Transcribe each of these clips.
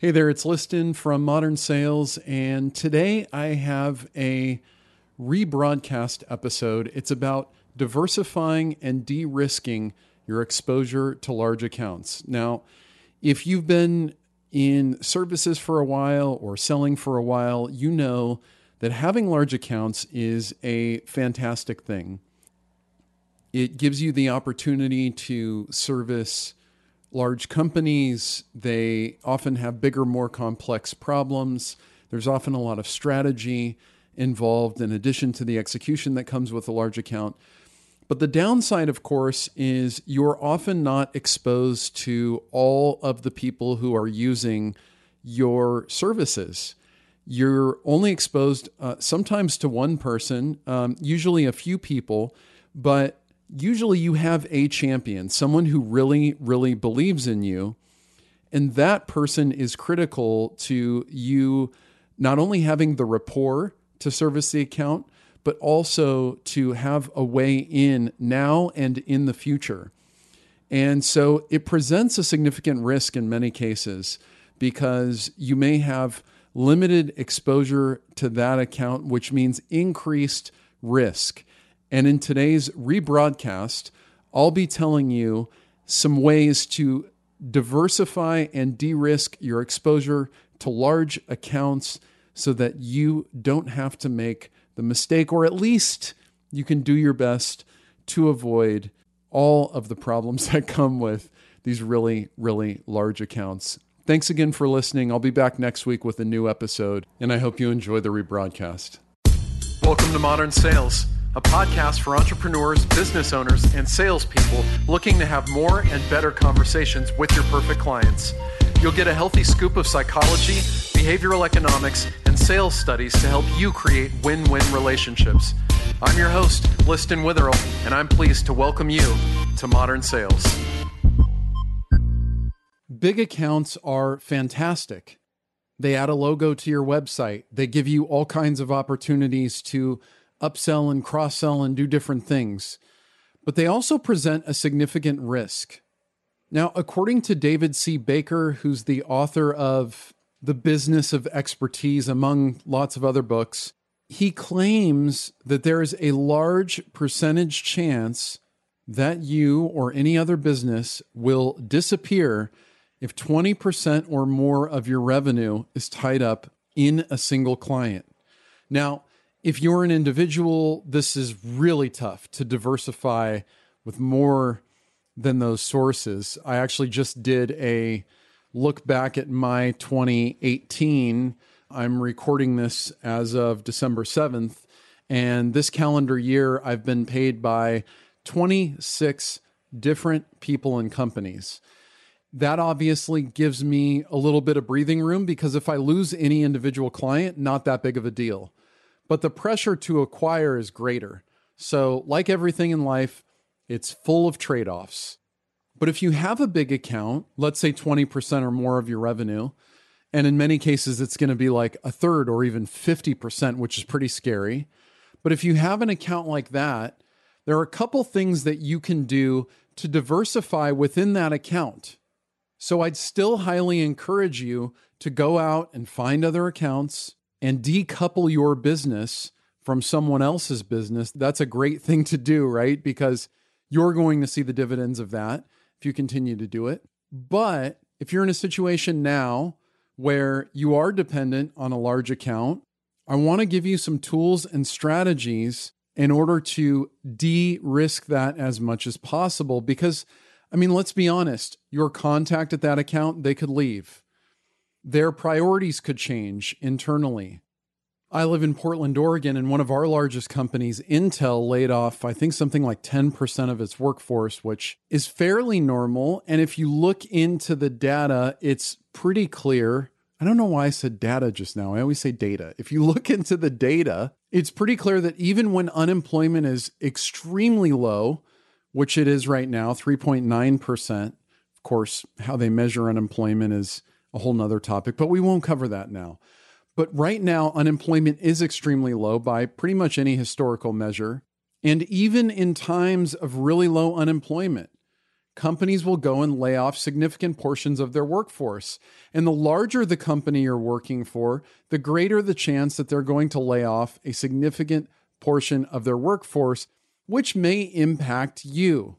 Hey there, it's Liston from Modern Sales, and today I have a rebroadcast episode. It's about diversifying and de risking your exposure to large accounts. Now, if you've been in services for a while or selling for a while, you know that having large accounts is a fantastic thing. It gives you the opportunity to service large companies, they often have bigger, more complex problems. There's often a lot of strategy involved in addition to the execution that comes with a large account. But the downside, of course, is you're often not exposed to all of the people who are using your services. You're only exposed uh, sometimes to one person, um, usually a few people, but usually you have a champion, someone who really, really believes in you. And that person is critical to you not only having the rapport to service the account, but also to have a way in now and in the future. And so it presents a significant risk in many cases because you may have limited exposure to that account, which means increased risk. And in today's rebroadcast, I'll be telling you some ways to diversify and de risk your exposure to large accounts so that you don't have to make the mistake, or at least you can do your best to avoid all of the problems that come with these really, really large accounts. Thanks again for listening. I'll be back next week with a new episode, and I hope you enjoy the rebroadcast. Welcome to Modern Sales a podcast for entrepreneurs, business owners, and salespeople looking to have more and better conversations with your perfect clients. You'll get a healthy scoop of psychology, behavioral economics, and sales studies to help you create win win relationships. I'm your host, Liston Witherill, and I'm pleased to welcome you to Modern Sales. Big accounts are fantastic. They add a logo to your website, they give you all kinds of opportunities to upsell and cross sell and do different things, but they also present a significant risk. Now, according to David C. Baker, who's the author of The Business of Expertise, among lots of other books, he claims that there is a large percentage chance that you or any other business will disappear if 20% or more of your revenue is tied up in a single client. Now, if you're an individual, this is really tough to diversify with more than those sources. I actually just did a look back at my 2018. I'm recording this as of December 7th. And this calendar year, I've been paid by 26 different people and companies. That obviously gives me a little bit of breathing room because if I lose any individual client, not that big of a deal but the pressure to acquire is greater. So, like everything in life, it's full of trade offs. But if you have a big account, let's say 20% or more of your revenue, and in many cases it's going to be like a third or even 50%, which is pretty scary. But if you have an account like that, there are a couple things that you can do to diversify within that account. So I'd still highly encourage you to go out and find other accounts, and decouple your business from someone else's business, that's a great thing to do, right? Because you're going to see the dividends of that if you continue to do it. But if you're in a situation now where you are dependent on a large account, I want to give you some tools and strategies in order to de risk that as much as possible. Because, I mean, let's be honest, your contact at that account, they could leave their priorities could change internally. I live in Portland, Oregon, and one of our largest companies, Intel, laid off, I think, something like 10% of its workforce, which is fairly normal. And if you look into the data, it's pretty clear. I don't know why I said data just now. I always say data. If you look into the data, it's pretty clear that even when unemployment is extremely low, which it is right now, 3.9%, of course, how they measure unemployment is a whole nother topic, but we won't cover that now. But right now, unemployment is extremely low by pretty much any historical measure. And even in times of really low unemployment, companies will go and lay off significant portions of their workforce. And the larger the company you're working for, the greater the chance that they're going to lay off a significant portion of their workforce, which may impact you.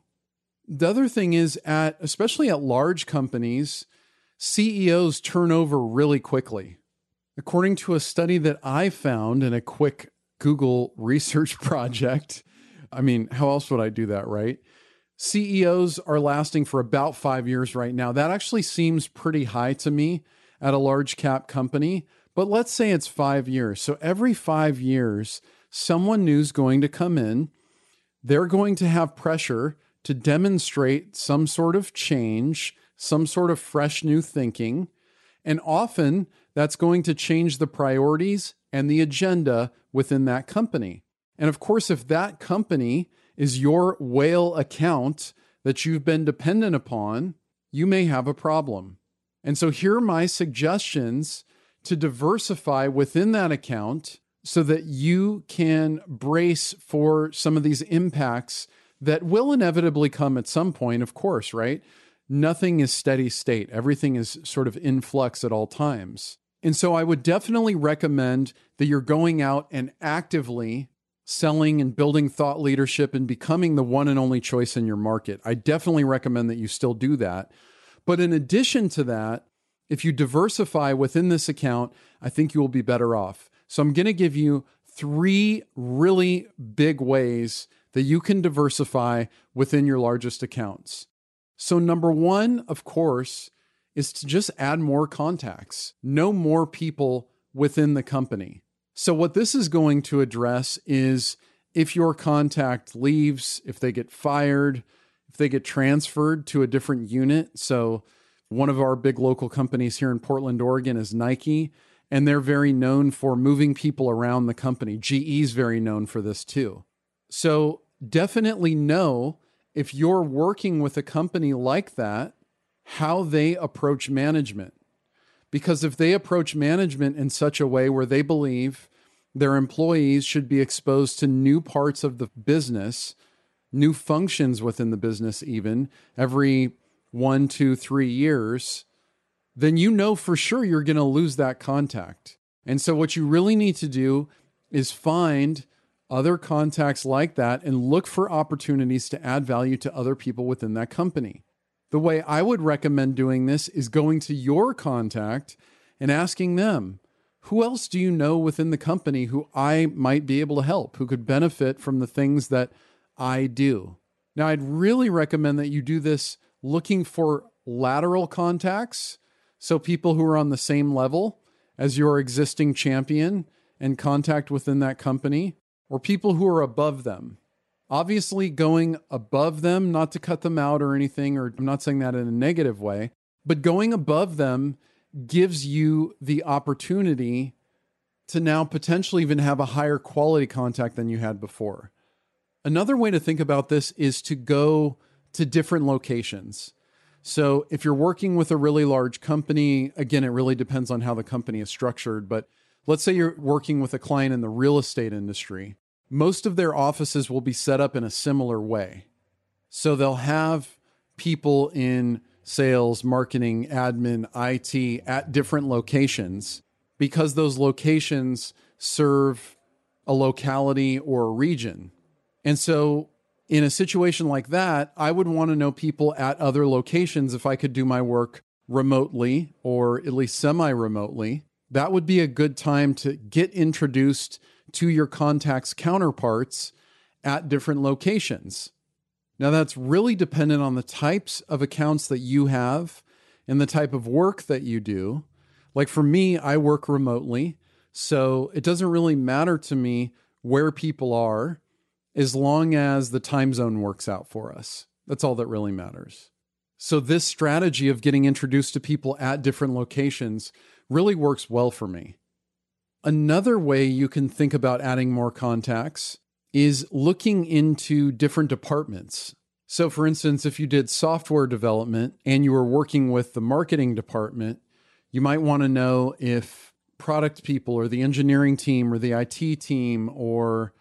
The other thing is at especially at large companies, CEOs turn over really quickly. According to a study that I found in a quick Google research project, I mean, how else would I do that, right? CEOs are lasting for about five years right now. That actually seems pretty high to me at a large cap company, but let's say it's five years. So every five years, someone new is going to come in. They're going to have pressure to demonstrate some sort of change, some sort of fresh new thinking. And often that's going to change the priorities and the agenda within that company. And of course, if that company is your whale account that you've been dependent upon, you may have a problem. And so here are my suggestions to diversify within that account so that you can brace for some of these impacts that will inevitably come at some point, of course, right? Nothing is steady state, everything is sort of in flux at all times. And so I would definitely recommend that you're going out and actively selling and building thought leadership and becoming the one and only choice in your market. I definitely recommend that you still do that. But in addition to that, if you diversify within this account, I think you will be better off. So I'm going to give you three really big ways that you can diversify within your largest accounts. So, number one, of course, is to just add more contacts, know more people within the company. So, what this is going to address is if your contact leaves, if they get fired, if they get transferred to a different unit. So, one of our big local companies here in Portland, Oregon is Nike, and they're very known for moving people around the company. GE is very known for this too. So, definitely know if you're working with a company like that, how they approach management. Because if they approach management in such a way where they believe their employees should be exposed to new parts of the business, new functions within the business, even every one, two, three years, then you know for sure you're going to lose that contact. And so, what you really need to do is find other contacts like that and look for opportunities to add value to other people within that company. The way I would recommend doing this is going to your contact and asking them, who else do you know within the company who I might be able to help, who could benefit from the things that I do? Now, I'd really recommend that you do this looking for lateral contacts. So, people who are on the same level as your existing champion and contact within that company, or people who are above them. Obviously, going above them, not to cut them out or anything, or I'm not saying that in a negative way, but going above them gives you the opportunity to now potentially even have a higher quality contact than you had before. Another way to think about this is to go to different locations. So, if you're working with a really large company, again, it really depends on how the company is structured. But let's say you're working with a client in the real estate industry most of their offices will be set up in a similar way. So they'll have people in sales, marketing, admin, IT at different locations because those locations serve a locality or a region. And so, in a situation like that, I would want to know people at other locations if I could do my work remotely or at least semi remotely. That would be a good time to get introduced to your contact's counterparts at different locations. Now, that's really dependent on the types of accounts that you have and the type of work that you do. Like for me, I work remotely, so it doesn't really matter to me where people are as long as the time zone works out for us. That's all that really matters. So, this strategy of getting introduced to people at different locations really works well for me. Another way you can think about adding more contacts is looking into different departments. So, for instance, if you did software development and you were working with the marketing department, you might want to know if product people or the engineering team or the IT team or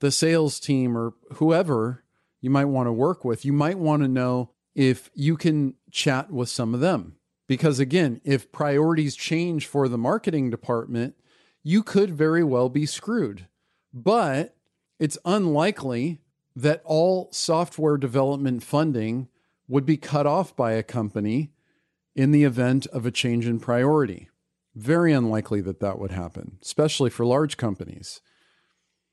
the sales team or whoever you might want to work with, you might want to know if you can chat with some of them. Because again, if priorities change for the marketing department, you could very well be screwed. But it's unlikely that all software development funding would be cut off by a company in the event of a change in priority. Very unlikely that that would happen, especially for large companies.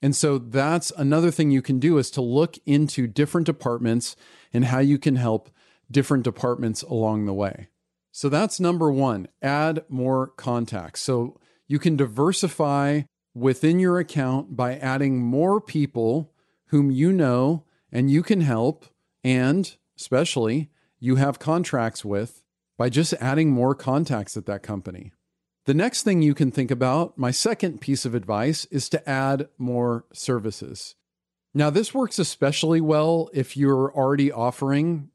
And so that's another thing you can do is to look into different departments and how you can help different departments along the way. So that's number one, add more contacts. So you can diversify within your account by adding more people whom you know and you can help, and especially you have contracts with by just adding more contacts at that company. The next thing you can think about, my second piece of advice, is to add more services. Now, this works especially well if you're already offering,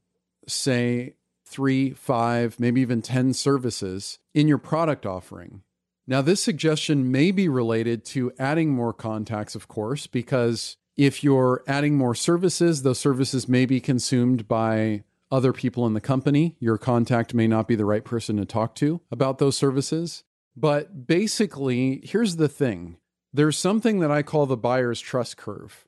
say, three, five, maybe even 10 services in your product offering. Now, this suggestion may be related to adding more contacts, of course, because if you're adding more services, those services may be consumed by other people in the company. Your contact may not be the right person to talk to about those services. But basically, here's the thing there's something that I call the buyer's trust curve.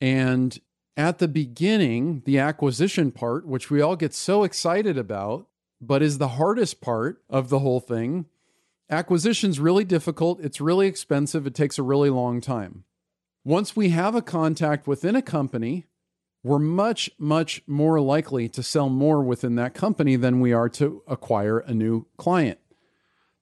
And at the beginning, the acquisition part, which we all get so excited about, but is the hardest part of the whole thing, acquisition's really difficult. It's really expensive. It takes a really long time. Once we have a contact within a company, we're much, much more likely to sell more within that company than we are to acquire a new client.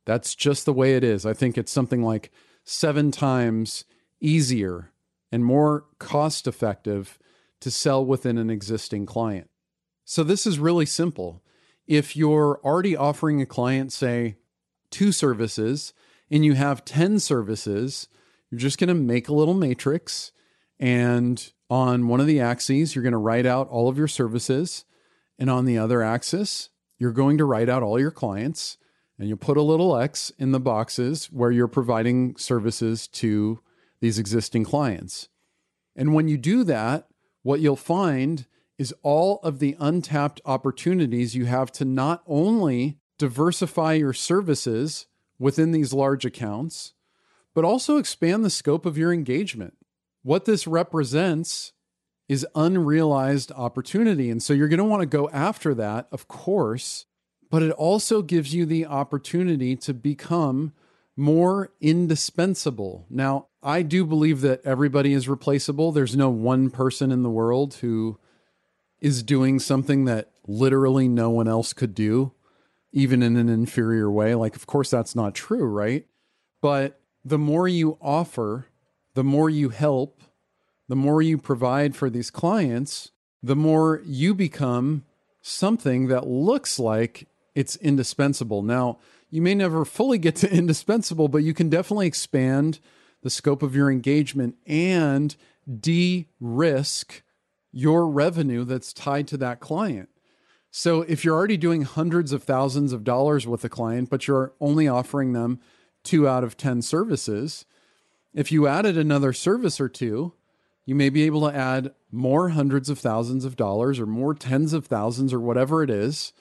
That's just the way it is. I think it's something like seven times easier and more cost effective to sell within an existing client. So, this is really simple. If you're already offering a client, say, two services, and you have 10 services, you're just going to make a little matrix. And on one of the axes, you're going to write out all of your services. And on the other axis, you're going to write out all your clients and you'll put a little X in the boxes where you're providing services to these existing clients. And when you do that, what you'll find is all of the untapped opportunities you have to not only diversify your services within these large accounts, but also expand the scope of your engagement. What this represents is unrealized opportunity. And so you're going to want to go after that, of course, but it also gives you the opportunity to become more indispensable. Now, I do believe that everybody is replaceable. There's no one person in the world who is doing something that literally no one else could do, even in an inferior way. Like, of course, that's not true, right? But the more you offer, the more you help, the more you provide for these clients, the more you become something that looks like it's indispensable. Now, you may never fully get to indispensable, but you can definitely expand the scope of your engagement and de risk your revenue that's tied to that client. So, if you're already doing hundreds of thousands of dollars with a client, but you're only offering them two out of 10 services, if you added another service or two, you may be able to add more hundreds of thousands of dollars or more tens of thousands or whatever it is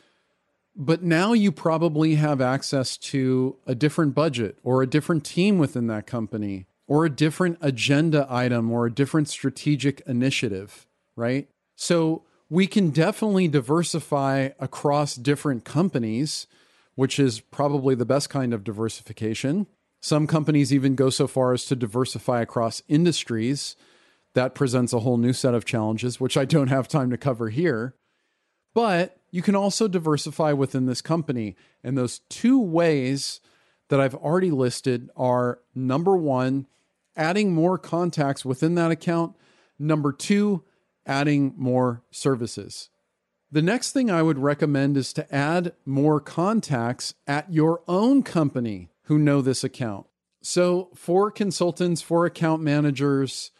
but now you probably have access to a different budget or a different team within that company or a different agenda item or a different strategic initiative, right? So we can definitely diversify across different companies, which is probably the best kind of diversification. Some companies even go so far as to diversify across industries. That presents a whole new set of challenges, which I don't have time to cover here. But you can also diversify within this company. And those two ways that I've already listed are number one, adding more contacts within that account. Number two, adding more services. The next thing I would recommend is to add more contacts at your own company who know this account. So, for consultants, for account managers,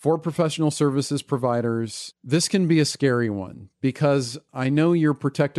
for professional services providers, this can be a scary one because I know you're protective